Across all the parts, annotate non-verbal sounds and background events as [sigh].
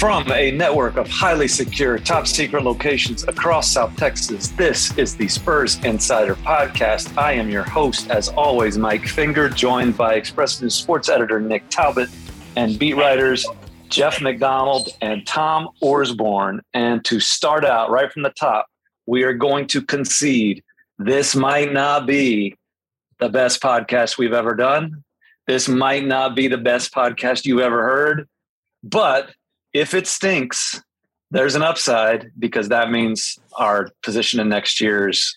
From a network of highly secure, top secret locations across South Texas, this is the Spurs Insider Podcast. I am your host, as always, Mike Finger, joined by Express News sports editor Nick Talbot and beat writers Jeff McDonald and Tom Orsborn. And to start out right from the top, we are going to concede this might not be the best podcast we've ever done. This might not be the best podcast you've ever heard, but if it stinks, there's an upside because that means our position in next year's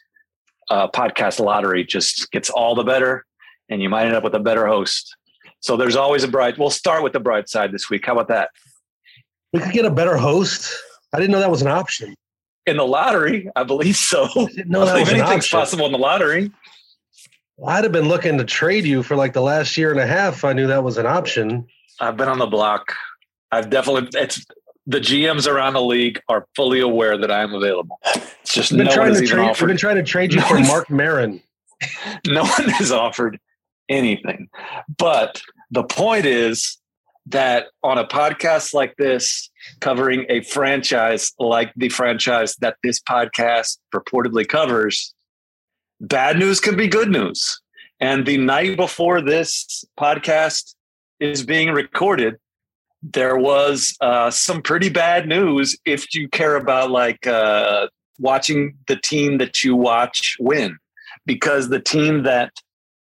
uh, podcast lottery just gets all the better, and you might end up with a better host. So there's always a bright. We'll start with the bright side this week. How about that? We could get a better host. I didn't know that was an option in the lottery. I believe so. I didn't know that I was believe an anything's option. possible in the lottery. Well, I'd have been looking to trade you for like the last year and a half. if I knew that was an option. I've been on the block. I've definitely. It's the GMs around the league are fully aware that I am available. It's just no one trying has to even trade. Offered. been trying to trade you No for [laughs] Mark Marin. no one has offered anything. But the point is that on a podcast like this, covering a franchise like the franchise that this podcast purportedly covers, bad news can be good news. And the night before this podcast is being recorded, there was uh, some pretty bad news if you care about like uh, watching the team that you watch win. Because the team that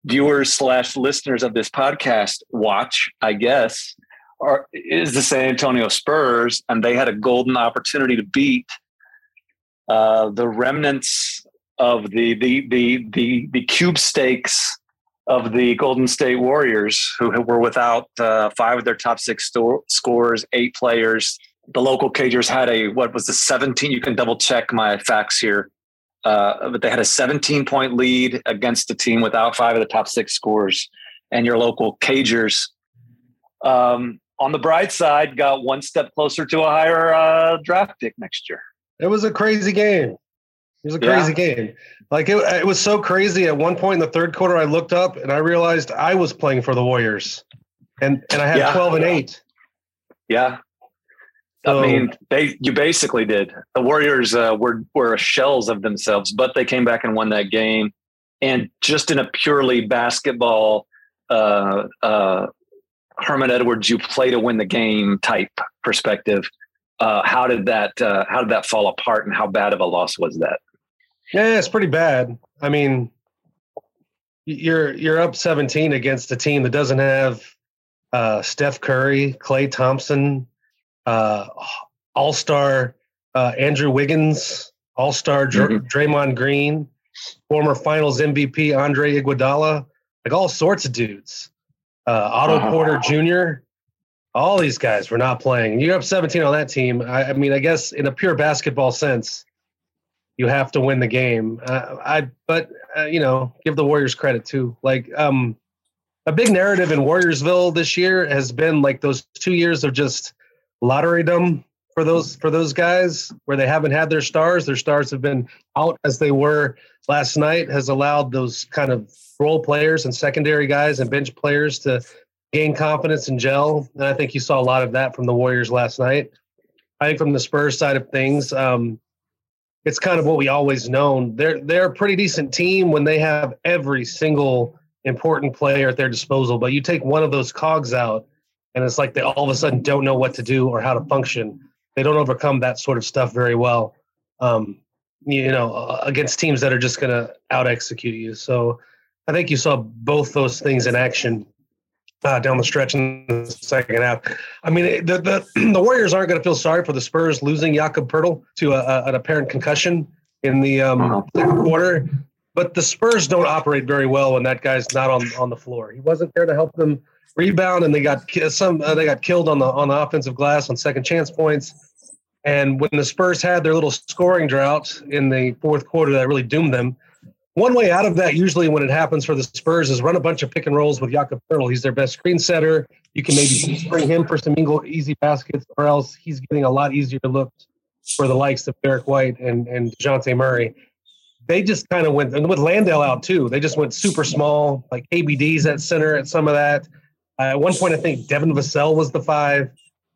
viewers slash listeners of this podcast watch, I guess, are is the San Antonio Spurs, and they had a golden opportunity to beat uh, the remnants of the the the the the cube stakes of the Golden State Warriors, who were without uh, five of their top six sto- scorers, eight players. The local Cagers had a what was the 17? You can double check my facts here uh, but they had a 17 point lead against a team without five of the top six scores. And your local Cagers, um, on the bright side, got one step closer to a higher uh, draft pick next year. It was a crazy game. It was a Yeah. crazy game. Like it, it was so crazy. At one point in the third quarter, I looked up and I realized I was playing for the Warriors, and and I had Yeah. twelve and eight. Yeah. So- I mean, they you basically did. The Warriors uh, were were shells of themselves, but they came back and won that game. And just in a purely basketball, uh, uh, Herman Edwards, you play to win the game type perspective. Uh, how did that uh, how did that fall apart, and how bad of a loss was that? Yeah, it's pretty bad. I mean, you're you're up 17 against a team that doesn't have uh, Steph Curry, Klay Thompson, uh, All Star uh, Andrew Wiggins, All Star Dr- Mhm. Draymond Green, former Finals MVP Andre Iguodala, like all sorts of dudes. Uh, Otto Uh-huh. Porter Jr. All these guys were not playing. You're up 17 on that team. I, I mean, I guess in a pure basketball sense, you have to win the game. Uh, I, but uh, you know, give the Warriors credit too. Like, um, a big narrative in Warriorsville this year has been like those two years of just lotterydom for those for those guys where they haven't had their stars. Their stars have been out as they were last night. Has allowed those kind of role players and secondary guys and bench players to gain confidence and gel. And I think you saw a lot of that from the Warriors last night. I think from the Spurs side of things, um, it's kind of what we always known. They're they're a pretty decent team when they have every single important player at their disposal. But you take one of those cogs out, and it's like they all of a sudden don't know what to do or how to function. They don't overcome that sort of stuff very well. Um, you know, against teams that are just going to out execute you. So I think you saw both those things in action uh, down the stretch in the second half. I mean, the the, [clears throat] the Warriors aren't going to feel sorry for the Spurs losing Jakob Poeltl to a, a, an apparent concussion in the um, Uh-huh. quarter. But the Spurs don't operate very well when that guy's not on, on the floor. He wasn't there to help them rebound, and they got some uh, they got killed on the on the offensive glass on second chance points. And when the Spurs had their little scoring drought in the fourth quarter, that really doomed them. One way out of that, usually when it happens for the Spurs, is run a bunch of pick and rolls with Jakob Poeltl. He's their best screen setter. You can maybe [sighs] spring him for some easy baskets, or else he's getting a lot easier looks for the likes of Derek White and and Dejounte Murray. They just kind of went, and with Landale out too, they just went super small, like ABDs at center at some of that. Uh, at one point, I think Devin Vassell was the five.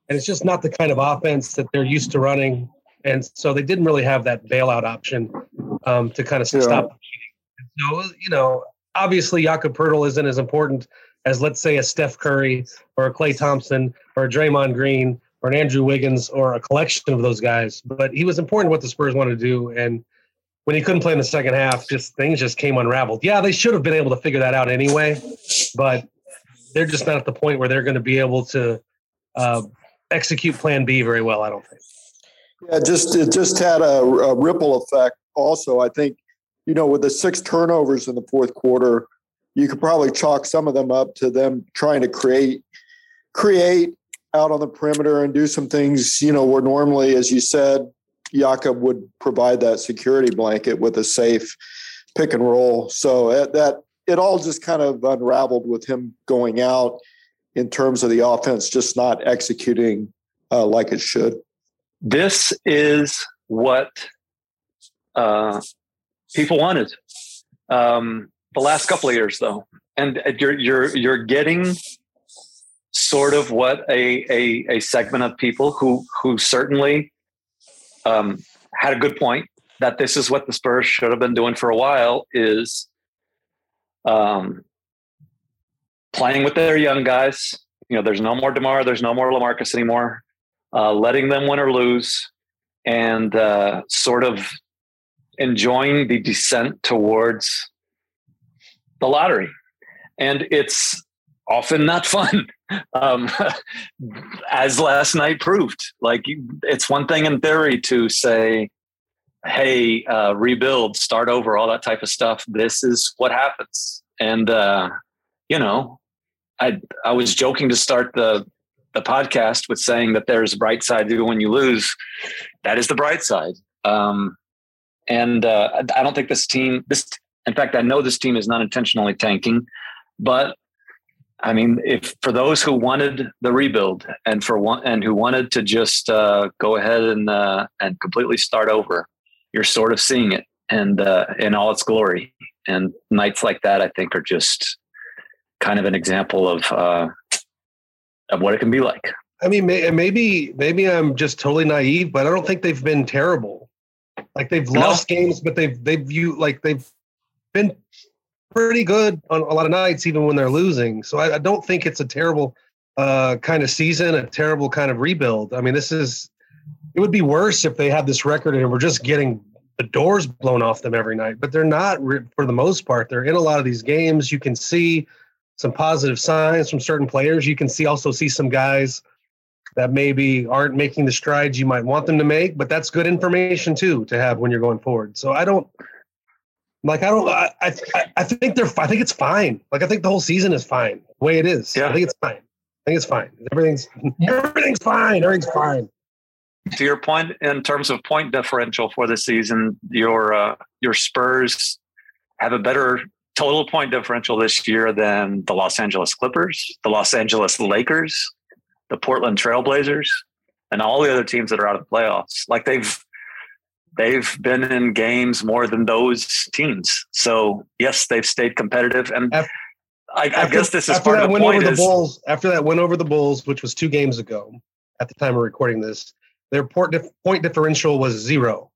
and it's just not the kind of offense that they're used to running. And so they didn't really have that bailout option um, to kind of yeah. stop So you know, obviously Jakob Poeltl isn't as important as let's say a Steph Curry or a Klay Thompson or a Draymond Green or an Andrew Wiggins or a collection of those guys. But he was important what the Spurs wanted to do. And when he couldn't play in the second half, just things just came unraveled. Yeah, they should have been able to figure that out anyway, but they're just not at the point where they're going to be able to uh, execute Plan B very well. I don't think. Yeah, just it just had a, a ripple effect. Also, I think you know with the six turnovers in the fourth quarter, you could probably chalk some of them up to them trying to create create out on the perimeter and do some things, you know, where normally, as you said, Jakob would provide that security blanket with a safe pick and roll. So uh, that it all just kind of unraveled with him going out in terms of the offense just not executing uh, like it should. This is what uh, people wanted um, the last couple of years, though, and you're you're you're getting sort of what a, a, a segment of people who who certainly um, had a good point that this is what the Spurs should have been doing for a while is um, playing with their young guys. You know, there's no more Demar, there's no more Lamarcus anymore. Uh, letting them win or lose, and uh, sort of enjoying the descent towards the lottery. And it's often not fun, [laughs] um, [laughs] as last night proved. Like it's one thing in theory to say, "Hey, uh, rebuild, start over," all that type of stuff. This is what happens, and uh, you know, I I was joking to start the the podcast with saying that there's a bright side to when you lose. That is the bright side. Um, and uh, I don't think this team, this, in fact, I know this team is not intentionally tanking, but I mean, if for those who wanted the rebuild and for one and who wanted to just uh, go ahead and uh, and completely start over, you're sort of seeing it and uh, in all its glory. And nights like that, I think, are just kind of an example of uh, of what it can be like. I mean, maybe maybe I'm just totally naive, but I don't think they've been terrible. Like they've lost no. games, but they've they've you like they've been pretty good on a lot of nights, even when they're losing. So I, I don't think it's a terrible uh, kind of season, a terrible kind of rebuild. I mean, this is it would be worse if they had this record and we're just getting the doors blown off them every night. But they're not for the most part. They're in a lot of these games. You can see some positive signs from certain players. You can see also see some guys that maybe aren't making the strides you might want them to make, but that's good information too to have when you're going forward. So I don't like I don't. I I, I think they're. I think it's fine. Like I think the whole season is fine the way it is. Yeah. I think it's fine. I think it's fine. Everything's [laughs] everything's fine. Everything's fine. To your point, in terms of point differential for the season, your uh, your Spurs have a better total point differential this year than the Los Angeles Clippers, the Los Angeles Lakers, the Portland Trailblazers, and all the other teams that are out of the playoffs. Like they've they've been in games more than those teams. So yes, they've stayed competitive. And after, I, I guess this is part of the point over is, the Bulls. After that win over the Bulls, which was two games ago, at the time of recording this, their point, point differential was 0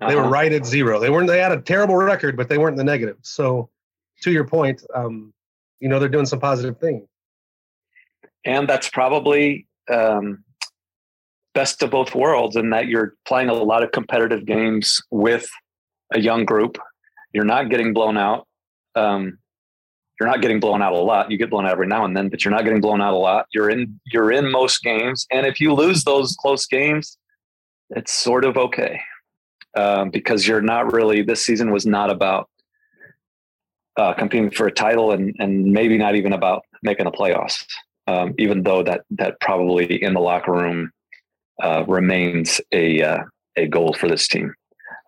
uh-huh. They were uh-huh. right at zero. They weren't. They had a terrible record, but they weren't in the negative. So, to your point, um, you know they're doing some positive things. And that's probably um, best of both worlds in that you're playing a lot of competitive games with a young group. You're not getting blown out. Um, you're not getting blown out a lot. You get blown out every now and then, but you're not getting blown out a lot. You're in you're in most games, and if you lose those close games, it's sort of okay um, because you're not really. This season was not about uh, competing for a title, and and maybe not even about making the playoffs. Um, even though that that probably in the locker room uh, remains a uh, a goal for this team.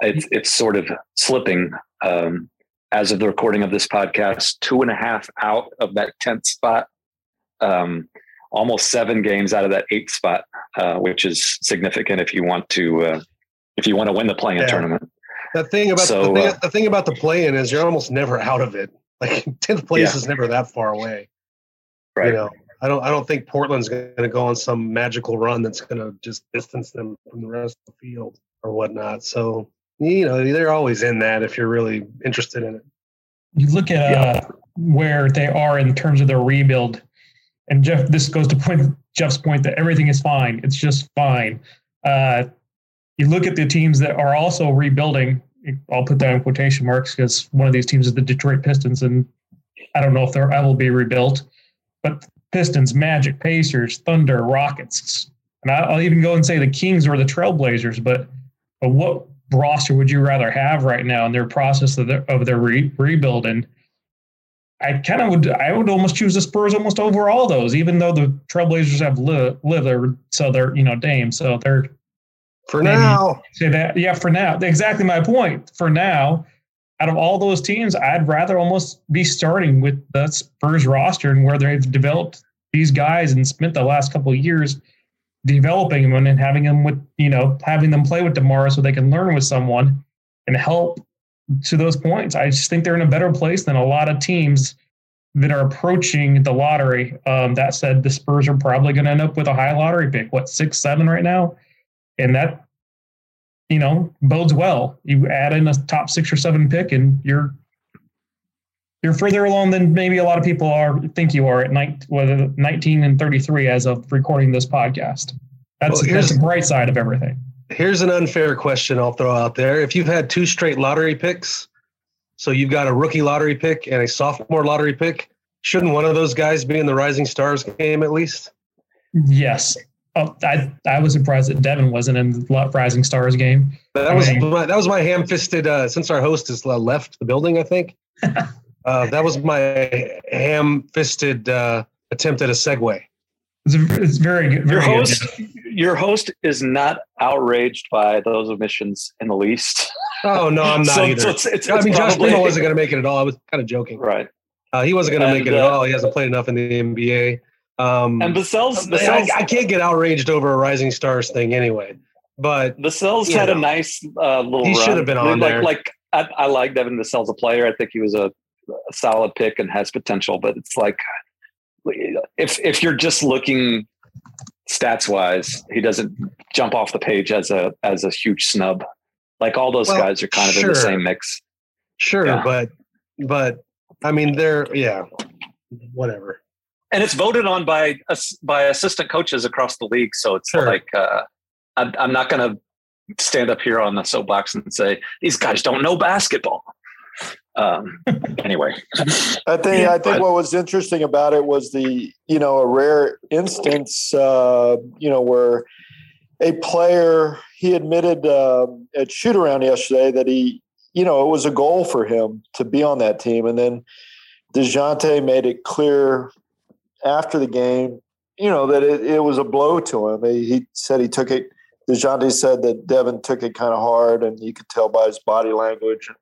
It's it's sort of slipping um, as of the recording of this podcast, two and a half out of that tenth spot, um, almost seven games out of that eighth spot, uh, which is significant if you want to uh, if you want to win the play-in yeah. tournament. The thing about so, the, thing, uh, the thing about the play-in is you're almost never out of it. Like [laughs] tenth place yeah. is never that far away. Right. You know, I don't. I don't think Portland's going to go on some magical run that's going to just distance them from the rest of the field or whatnot. So you know, they're always in that if you're really interested in it. You look at uh, where they are in terms of their rebuild, and Jeff. This goes to point Jeff's point that everything is fine. It's just fine. Uh, you look at the teams that are also rebuilding. I'll put that in quotation marks because one of these teams is the Detroit Pistons, and I don't know if they'll ever be rebuilt. But Pistons, Magic, Pacers, Thunder, Rockets, and I'll even go and say the Kings or the Trailblazers. But, but what roster would you rather have right now in their process of their, of their re- rebuilding? I kind of would. I would almost choose the Spurs almost over all those, even though the Trailblazers have lived, lived so they're you know Dame, so they're for now. Say that, yeah, for now. Exactly my point. For now, out of all those teams, I'd rather almost be starting with the Spurs roster and where they've developed these guys and spent the last couple of years developing them and having them with, you know, having them play with DeMar so they can learn with someone and help to those points. I just think they're in a better place than a lot of teams that are approaching the lottery. Um, that said, the Spurs are probably going to end up with a high lottery pick. What six, seven right now, and that you know bodes well. You add in a top six or seven pick, and you're you're further along than maybe a lot of people are think you are at night, whether 19 and 33 as of recording this podcast. That's well, that's the bright side of everything. Here's an unfair question I'll throw out there. If you've had two straight lottery picks, so you've got a rookie lottery pick and a sophomore lottery pick, shouldn't one of those guys be in the Rising Stars game at least? Yes. Oh, I I was surprised that Devin wasn't in the Rising Stars game. That was my, that was my ham-fisted. Uh, since our host has left the building, I think [laughs] uh, that was my ham-fisted uh, attempt at a segue. It's, a, it's very good. Very your host, good. your host is not outraged by those omissions in the least. Oh no, I'm [laughs] not so, either. So it's, it's, I mean, Josh Primo wasn't going to make it at all. I was kind of joking. Right. Uh, he wasn't going to make it uh, at all. He hasn't played enough in the NBA. Um, and Vassell's, Vassell's I, I, can't get outraged over a Rising Stars thing anyway. But Vassell's had know, a nice uh, little. He should have been on like, there. Like I, I like Devin Vassell's a player. I think he was a, a solid pick and has potential. But it's like if if you're just looking stats wise, he doesn't jump off the page as a as a huge snub. Like all those well, guys are kind of sure. in the same mix. Sure, yeah. but but I mean they're yeah, whatever. And it's voted on by by assistant coaches across the league. So it's sure. like uh, I'm, I'm not going to stand up here on the soapbox and say these guys don't know basketball. Um, [laughs] anyway, I think I think what was interesting about it was the you know a rare instance uh, you know where a player he admitted uh, at shoot around yesterday that he you know it was a goal for him to be on that team, and then Dejounte made it clear after the game, you know that it, it was a blow to him. He, he said he took it DeJounte said that Devin took it kind of hard, and you could tell by his body language and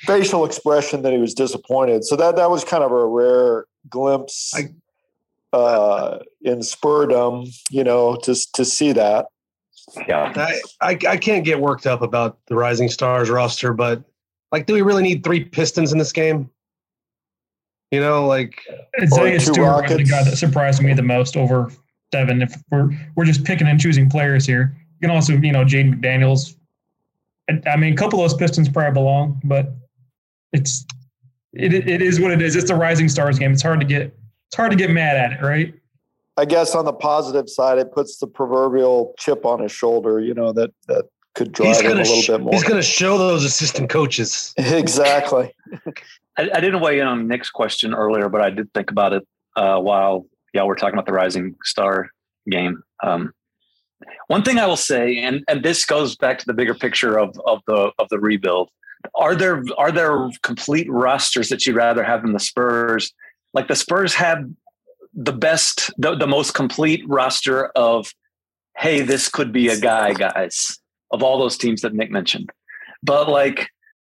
facial expression that he was disappointed. So that that was kind of a rare glimpse I, uh, in Spurdom, you know, to to see that. Yeah, I, I, I can't get worked up about the Rising Stars roster, but like, do we really need three Pistons in this game? You know, like Isaiah Stewart was the guy that surprised me the most over Devin. If we're we're just picking and choosing players here, you can also you know Jaden McDaniels. I mean, a couple of those Pistons probably belong, but it's it it is what it is. It's a Rising Stars game. It's hard to get it's hard to get mad at it, right? I guess on the positive side, it puts the proverbial chip on his shoulder. You know that that could drive him a little sh- bit more. He's going to show those assistant coaches [laughs] [laughs] exactly. I, I, didn't weigh in on Nick's question earlier, but I did think about it uh, while y'all were talking about the Rising Star game. Um, one thing I will say, and and this goes back to the bigger picture of of the of the rebuild. Are there are there complete rosters that you'd rather have than the Spurs? Like the Spurs had the best, the, the most complete roster of, hey, this could be a guy, guys, of all those teams that Nick mentioned. But like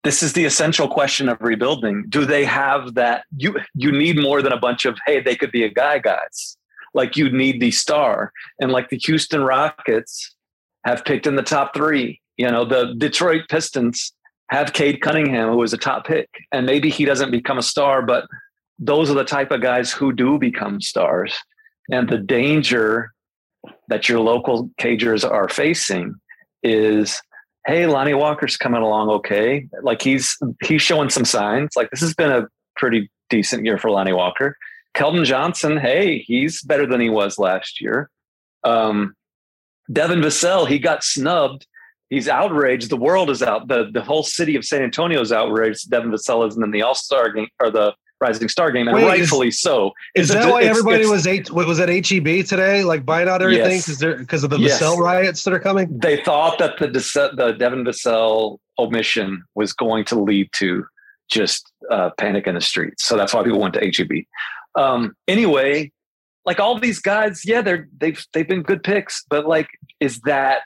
this is the essential question of rebuilding. Do they have that? You you need more than a bunch of hey, they could be a guy, guys like you need the star. And like the Houston Rockets have picked in the top three. You know, the Detroit Pistons have Cade Cunningham, who was a top pick. And maybe he doesn't become a star, but those are the type of guys who do become stars. And the danger that your local cagers are facing is hey, Lonnie Walker's coming along okay. Like he's he's showing some signs. Like this has been a pretty decent year for Lonnie Walker. Keldon Johnson, hey, he's better than he was last year. Um, Devin Vassell, he got snubbed. He's outraged. The world is out. The the whole city of San Antonio is outraged. Devin Vassell isn't in the All Star game or the Rising Star game, and Wait, rightfully is, so. Is it's that a, why everybody was eight? Was at HEB today, like buying out everything because yes. because of the yes. Vassell riots that are coming? They thought that the the Devin Vassell omission was going to lead to just uh, panic in the streets, so that's why people went to HEB. Um, anyway, like all these guys, yeah, they're they've they've been good picks, but like, is that?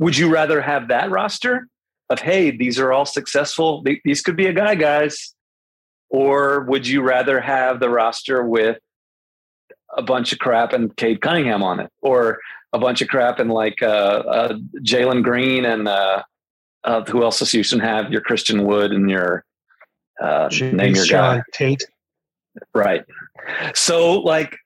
Would you rather have that roster of hey, these are all successful? These could be a guy, guys, or would you rather have the roster with a bunch of crap and Cade Cunningham on it, or a bunch of crap and like uh, uh, Jalen Green and uh, uh, who else does Houston have? Your Christian Wood and your uh, name your guy Tate. Right. So, like,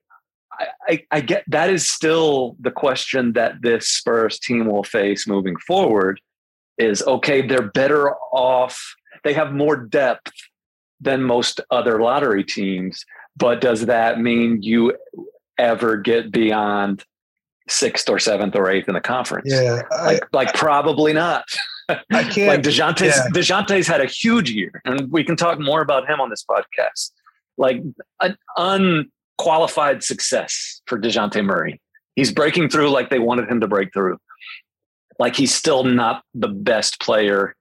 I, I, get that is still the question that this Spurs team will face moving forward. Is okay, they're better off. They have more depth than most other lottery teams, but does that mean you ever get beyond sixth or seventh or eighth in the conference? Yeah, like, like probably not. [laughs] I [laughs] can't. like Dejounte's, yeah. Dejounte's had a huge year, and we can talk more about him on this podcast like an unqualified success for DeJounte Murray. He's breaking through like they wanted him to break through. Like he's still not the best player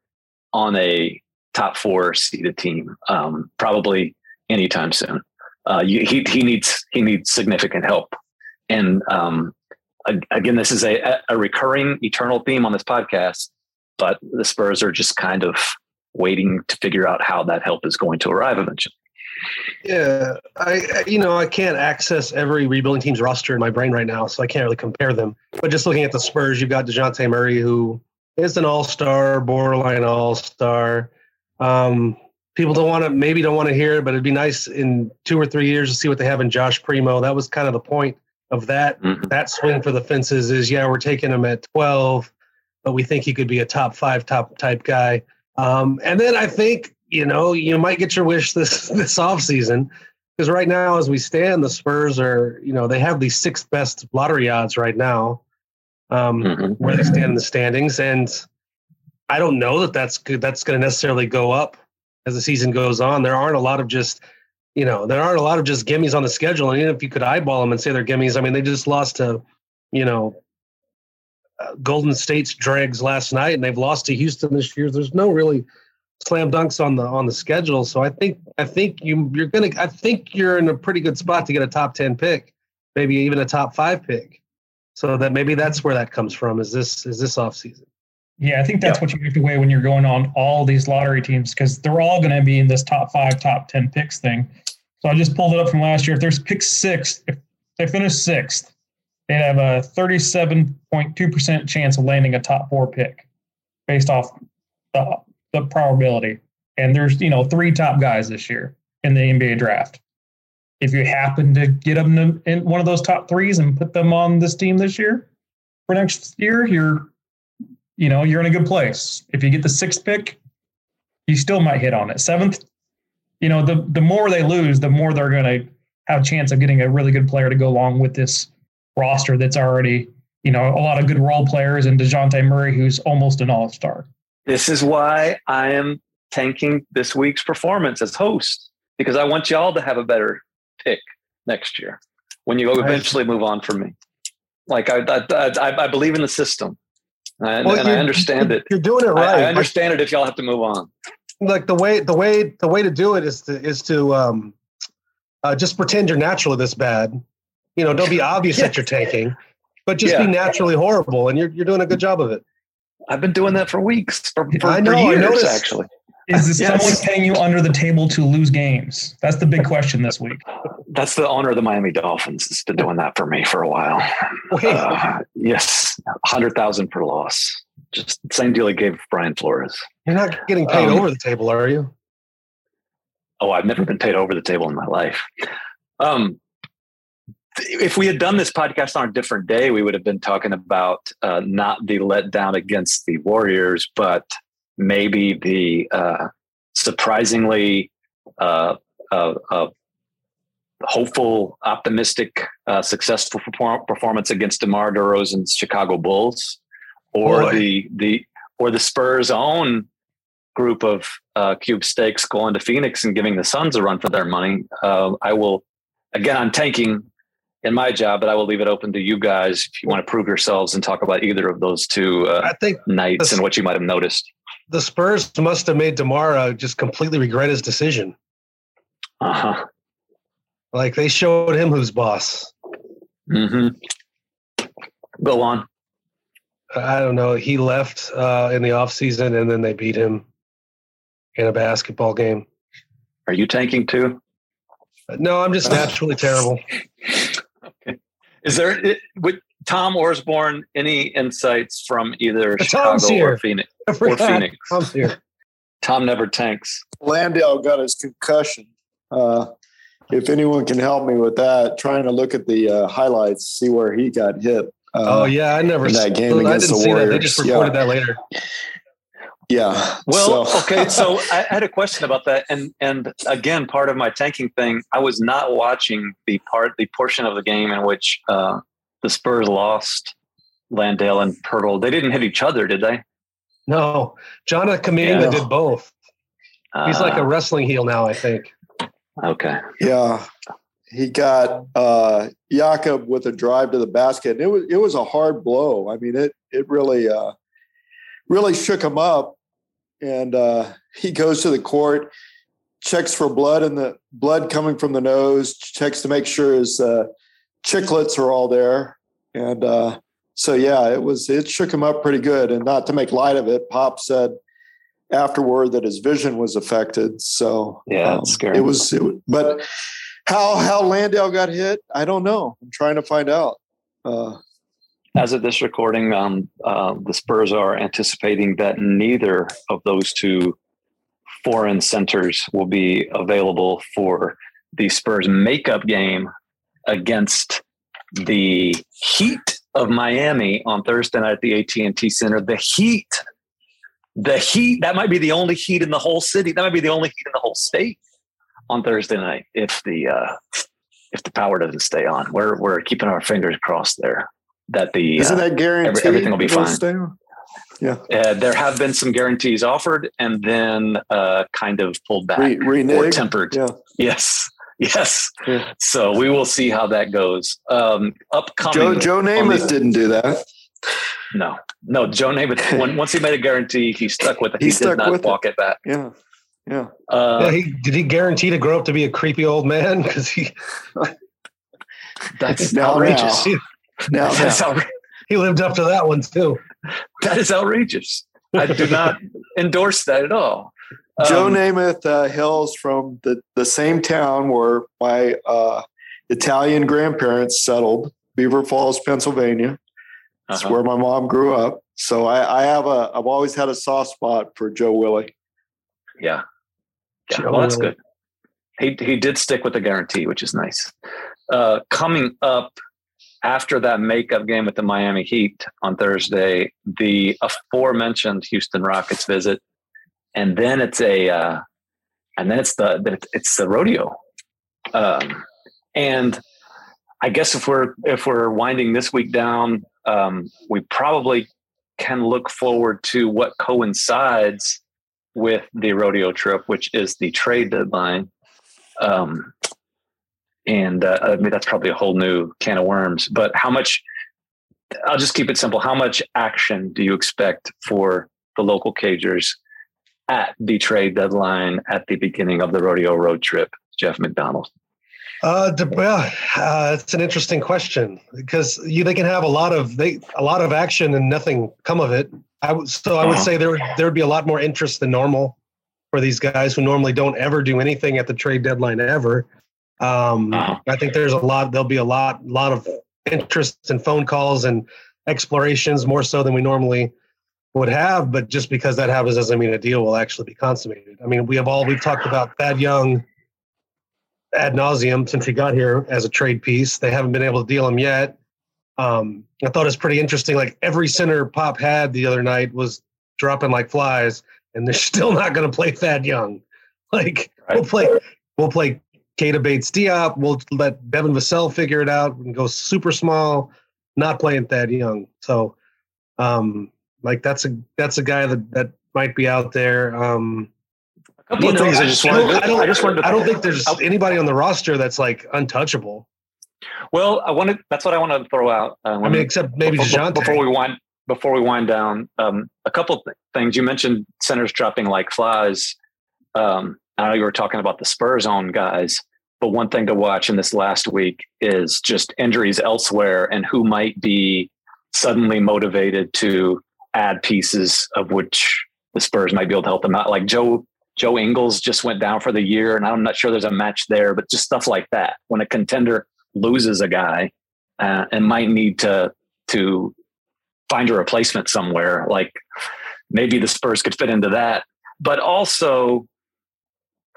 on a top four seeded team, um, probably anytime soon. Uh, he he needs he needs significant help, and um, again, this is a, a recurring eternal theme on this podcast. But the Spurs are just kind of waiting to figure out how that help is going to arrive eventually. Yeah, I you know I can't access every rebuilding team's roster in my brain right now, so I can't really compare them. But just looking at the Spurs, you've got Dejounte Murray, who is an All Star, borderline All Star. Um, people don't want to, maybe don't want to hear it, but it'd be nice in two or three years to see what they have in Josh Primo. That was kind of the point of that mm-hmm. that swing for the fences. Is yeah, we're taking him at twelve, but we think he could be a top five, top type guy. Um, and then I think you know, you might get your wish this [laughs] this off season because right now, as we stand, the Spurs are, you know, they have the sixth best lottery odds right now, um, mm-hmm. where they stand in the standings, and I don't know that that's that's going to necessarily go up as the season goes on. There aren't a lot of just, you know, there aren't a lot of just gimmies on the schedule, and even if you could eyeball them and say they're gimmies, I mean, they just lost to, you know, uh, Golden State's dregs last night, and they've lost to Houston this year. There's no really slam dunks on the on the schedule. So I think I think you you're gonna I think you're in a pretty good spot to get a top ten pick, maybe even a top five pick. So that maybe that's where that comes from. Is this is this off season? Yeah, I think that's what you have to weigh when you're going on all these lottery teams because they're all going to be in this top five, top ten picks thing. So I just pulled it up from last year. If there's pick six, if they finish sixth, they'd have a 37.2% chance of landing a top four pick based off the the probability. And there's, you know, three top guys this year in the NBA draft. If you happen to get them in one of those top threes and put them on this team this year for next year, you're, you know, you're in a good place. If you get the sixth pick, you still might hit on it. Seventh, you know, the the more they lose, the more they're going to have a chance of getting a really good player to go along with this roster that's already, you know, a lot of good role players and DeJounte Murray, who's almost an all star. This is why I am tanking this week's performance as host because I want y'all to have a better pick next year when you eventually move on from me. Like I, I, I, I believe in the system, and, well, and I understand it. You're doing it right. I, I understand it if y'all have to move on. Like the way the way the way to do it is to is to um, uh, just pretend you're naturally this bad. You know, don't be obvious yeah. that [laughs] you're tanking, but just yeah. be naturally horrible, and you're you're doing a good job of it. I've been doing that for weeks, for, for, I know, for years, actually. Is [laughs] yes. someone paying you under the table to lose games? That's the big question this week. That's the owner of the Miami Dolphins It's been doing that for me for a while. Uh, yes, hundred thousand per loss. Just same deal he gave Brian Flores. You're not getting paid um, over the table, are you? Oh, I've never been paid over the table in my life. Um, if we had done this podcast on a different day, we would have been talking about uh, not the letdown against the Warriors, but maybe the uh, surprisingly uh, uh, uh hopeful, optimistic, uh, successful performance against DeMar DeRozan's Chicago Bulls, or Boy. the the or the Spurs' own group of cube stakes going to Phoenix and giving the Suns a run for their money. I will again. I'm tanking in my job, but I will leave it open to you guys if you want to prove yourselves and talk about either of those two uh, I think nights and what you might have noticed. The Spurs must have made Demar just completely regret his decision. Uh huh. Like they showed him who's boss. Mm-hmm. Go on. I don't know. He left uh, in the off season, and then they beat him in a basketball game. Are you tanking too? No, I'm just naturally terrible. [laughs] Is there with Tom Orsborn any insights from either Chicago or Phoenix? [laughs] Or Phoenix? Tom's here. Tom never tanks. Landale got his concussion. Uh, if anyone can help me with that, trying to look at the uh, highlights, see where he got hit. Uh, oh yeah, I never that game against the Warriors. That. They just reported yeah. that later. Yeah. Well, so. [laughs] okay. So I had a question about that, and and again, part of my tanking thing, I was not watching the part, the portion of the game in which uh, the Spurs lost Landale and Poeltl. They didn't hit each other, did they? No, Jonathan Kuminga yeah. did both. He's uh, like a uh. wrestling heel now, I think. Okay. Yeah. He got uh Jakob with a drive to the basket. And it was it was a hard blow. I mean, it it really uh really shook him up and uh, he goes to the court, checks for blood and the blood coming from the nose, checks to make sure his uh, chiclets are all there, and uh, so yeah, it was it shook him up pretty good. And not to make light of it, Pop said afterward that his vision was affected. So yeah, um, scary. It was, it, but how how Landale got hit, I don't know. I'm trying to find out. Uh, as of this recording, um, uh, the Spurs are anticipating that neither of those two foreign centers will be available for the Spurs makeup game against the Heat of Miami on Thursday night at the AT&T Center. The Heat, the Heat, that might be the only Heat in the whole city. That might be the only Heat in the whole state on Thursday night if the uh, if the power doesn't stay on. We're we're keeping our fingers crossed there that the isn't uh, that guaranteed every, everything will be fine. Yeah, uh, there have been some guarantees offered and then uh, kind of pulled back Re- or tempered. Yeah. Yes, [laughs] yes. Yeah. So we will see how that goes. Um, upcoming. Joe Joe Namath the, didn't do that. No, no. Joe Namath. [laughs] when, once he made a guarantee, he stuck with it. He, he did not walk it. it back. Yeah. Yeah. Uh, yeah he, did he guarantee to grow up to be a creepy old man? [laughs] Because he. That's outrageous. Now. Now, now. he lived up to that one too. That is outrageous. I do not endorse that at all. Joe um, Namath uh, hails from the, the same town where my uh, Italian grandparents settled, Beaver Falls, Pennsylvania. That's uh-huh. where my mom grew up. So I, I, have a I've always had a soft spot for Joe Willie. Yeah. yeah well, that's good. He he did stick with the guarantee, which is nice. Uh, coming up after that makeup game with the Miami Heat on Thursday, the aforementioned Houston Rockets visit, and then it's a, uh, and then it's the it's the rodeo, um, and I guess if we're if we're winding this week down, um, we probably can look forward to what coincides with the rodeo trip, which is the trade deadline. Um, and uh, I mean that's probably a whole new can of worms. But how much? I'll just keep it simple. How much action do you expect for the local cagers at the trade deadline at the beginning of the rodeo road trip, Jeff McDonald? Uh, well, uh, it's an interesting question because you they can have a lot of they a lot of action and nothing come of it. I would so I would uh-huh. say there there would be a lot more interest than normal for these guys who normally don't ever do anything at the trade deadline ever. Um, uh-huh. I think there's a lot. There'll be a lot, lot of interest and phone calls and explorations more so than we normally would have. But just because that happens doesn't mean a deal will actually be consummated. I mean, we have all we've talked about Thad Young ad nauseum since he got here as a trade piece. They haven't been able to deal him yet. Um, I thought it was pretty interesting. Like every center Pop had the other night was dropping like flies, and they're [laughs] still not going to play Thad Young. [laughs] Like right. we'll play, we'll play Keita Bates Diop. We'll let Devin Vassell figure it out and go super small, not playing Thad Young. So, um, like that's a that's a guy that that might be out there. Um, a couple of things I, I just wanted. I don't, I just wanted. To, I don't think there's anybody on the roster that's like untouchable. Well, I wanted. That's what I want to throw out. Uh, I mean, except maybe before, before we wind before we wind down. Um, a couple th- things you mentioned: centers dropping like flies. Um, I know you were talking about the Spurs on guys, but one thing to watch in this last week is just injuries elsewhere and who might be suddenly motivated to add pieces of which the Spurs might be able to help them out. Like Joe Joe Ingles just went down for the year, and I'm not sure there's a match there, but just stuff like that. When a contender loses a guy uh, and might need to to find a replacement somewhere, like maybe the Spurs could fit into that. But also,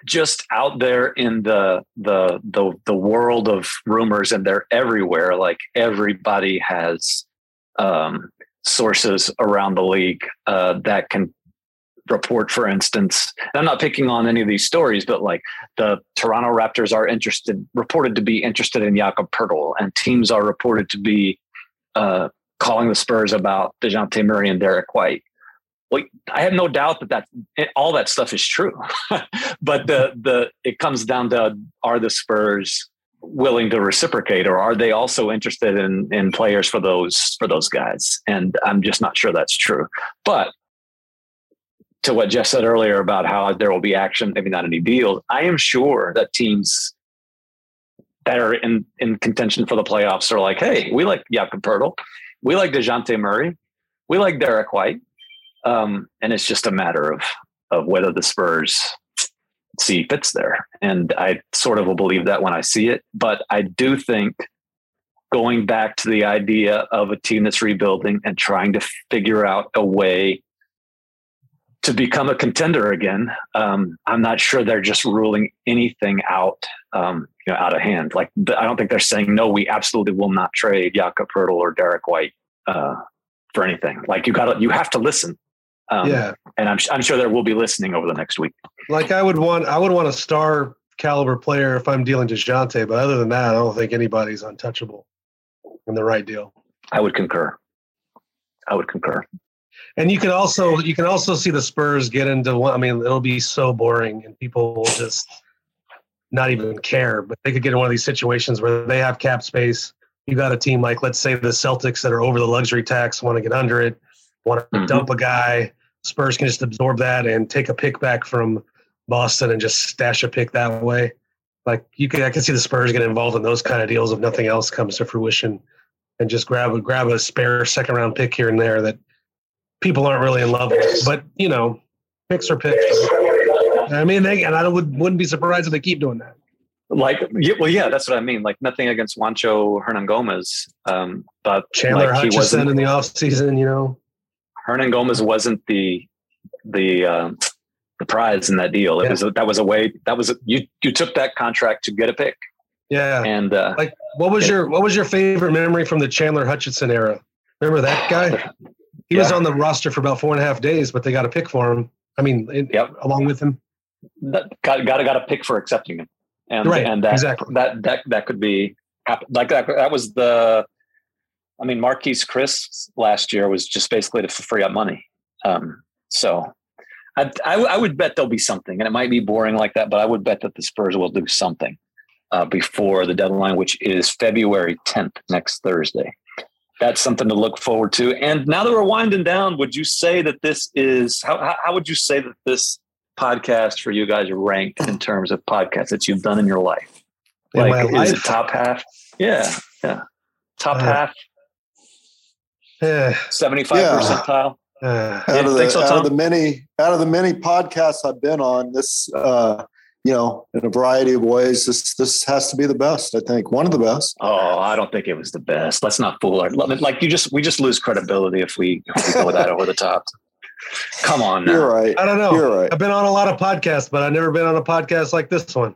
just out there in the the the the world of rumors, and they're everywhere. Like everybody has um, sources around the league uh, that can report, for instance, I'm not picking on any of these stories, but like the Toronto Raptors are interested, reported to be interested in Jakob Poeltl, and teams are reported to be uh, calling the Spurs about Dejounte Murray and Derek White. I have no doubt that that all that stuff is true, [laughs] but the the it comes down to are the Spurs willing to reciprocate, or are they also interested in in players for those for those guys? And I'm just not sure that's true. But to what Jeff said earlier about how there will be action, maybe not any deals, I am sure that teams that are in, in contention for the playoffs are like, hey, we like Jakob Poeltl. We like DeJounte Murray. We like derek White. Um, and it's just a matter of of whether the Spurs see fits there. And I sort of will believe that when I see it. But I do think going back to the idea of a team that's rebuilding and trying to figure out a way to become a contender again, um, I'm not sure they're just ruling anything out, um, you know, out of hand. Like I don't think they're saying no, we absolutely will not trade Jakob Poeltl or Derek White uh, for anything. Like you got to, you have to listen. Um, yeah, and I'm I'm sure there will be listening over the next week. Like I would want, I would want a star caliber player if I'm dealing Dejounte, but other than that, I don't think anybody's untouchable in the right deal. I would concur. I would concur and you can also you can also see the Spurs get into one. I mean, it'll be so boring, and people will just not even care. But they could get in one of these situations where they have cap space. You got a team like, let's say, the Celtics that are over the luxury tax, want to get under it, want to mm-hmm. dump a guy. Spurs can just absorb that and take a pick back from Boston and just stash a pick that way. Like you can, I can see the Spurs get involved in those kind of deals if nothing else comes to fruition, and just grab a grab a spare second round pick here and there that people aren't really in love with. But you know, picks are picks. I mean, they and I would wouldn't be surprised if they keep doing that. Like, well, yeah, that's what I mean. Like, nothing against Juancho Hernangomez, um, but Chandler like, Hutchison he in the off season. You know, Hernangomez wasn't the the uh, the prize in that deal. It yeah. was a, that was a way that was a, you you took that contract to get a pick. Yeah, and uh, like, what was your what was your favorite memory from the Chandler Hutchison era? Remember that guy? He yeah. was on the roster for about four and a half days, but they got a pick for him. I mean, yep. along with him. That, got got got a pick for accepting him, and right, and that exactly. that that that could be like that. That was the. I mean, Marquese Chriss last year was just basically to free up money. Um, so I, I, I, would bet there'll be something, and it might be boring like that, but I would bet that the Spurs will do something uh, before the deadline, which is February 10th, next Thursday that's something to look forward to. And now that we're winding down, would you say that this is how how would you say that this podcast for you guys ranked in terms of podcasts that you've done in your life? In like is life? it top half? Yeah, yeah, top uh, half. [sighs] Yeah, seventy five percentile. Uh, [sighs] out, of the, so, out of the many out of the many podcasts I've been on, this uh, you know, in a variety of ways. This this has to be the best. I think one of the best. Oh, I don't think it was the best. Let's not fool our. Like you just we just lose credibility if we, if we go with that over the top. Come on, now. you're right. I don't know. You're right. I've been on a lot of podcasts, but I've never been on a podcast like this one.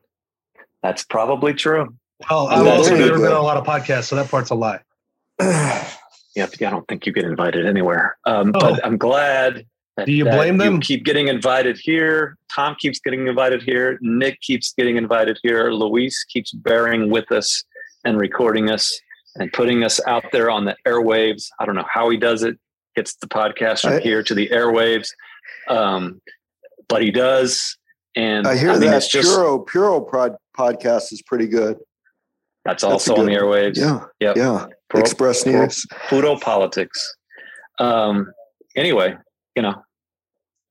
That's probably true. Well, Oh, I've also never go. been on a lot of podcasts, so that part's a lie. [sighs] Yep, I don't think you get invited anywhere. Um, Oh. But I'm glad. That, Do you that blame them? keep getting invited here. Tom keeps getting invited here. Nick keeps getting invited here. Luis keeps bearing with us and recording us and putting us out there on the airwaves. I don't know how he does it. Gets the podcast from I- here to the airwaves, um, but he does. And I hear I mean, that it's just Puro Puro prod, podcast is pretty good. that's that's a also on the airwaves. Yeah, Yep. yeah. Pro- Express News. Puro Politics. Um, anyway, you know,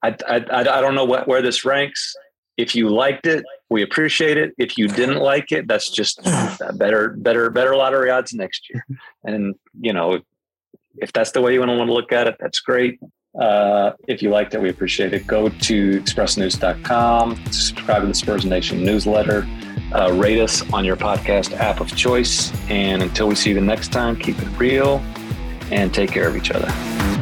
I, I, I I don't know what, where this ranks. If you liked it, we appreciate it. If you didn't like it, that's just [sighs] better, better, better lottery odds next year. And you know, if that's the way you want to want to look at it, that's great. Uh, if you liked it, we appreciate it. Go to expressnews.com, subscribe to the Spurs Nation newsletter, uh, rate us on your podcast app of choice. And until we see you the next time, keep it real and take care of each other.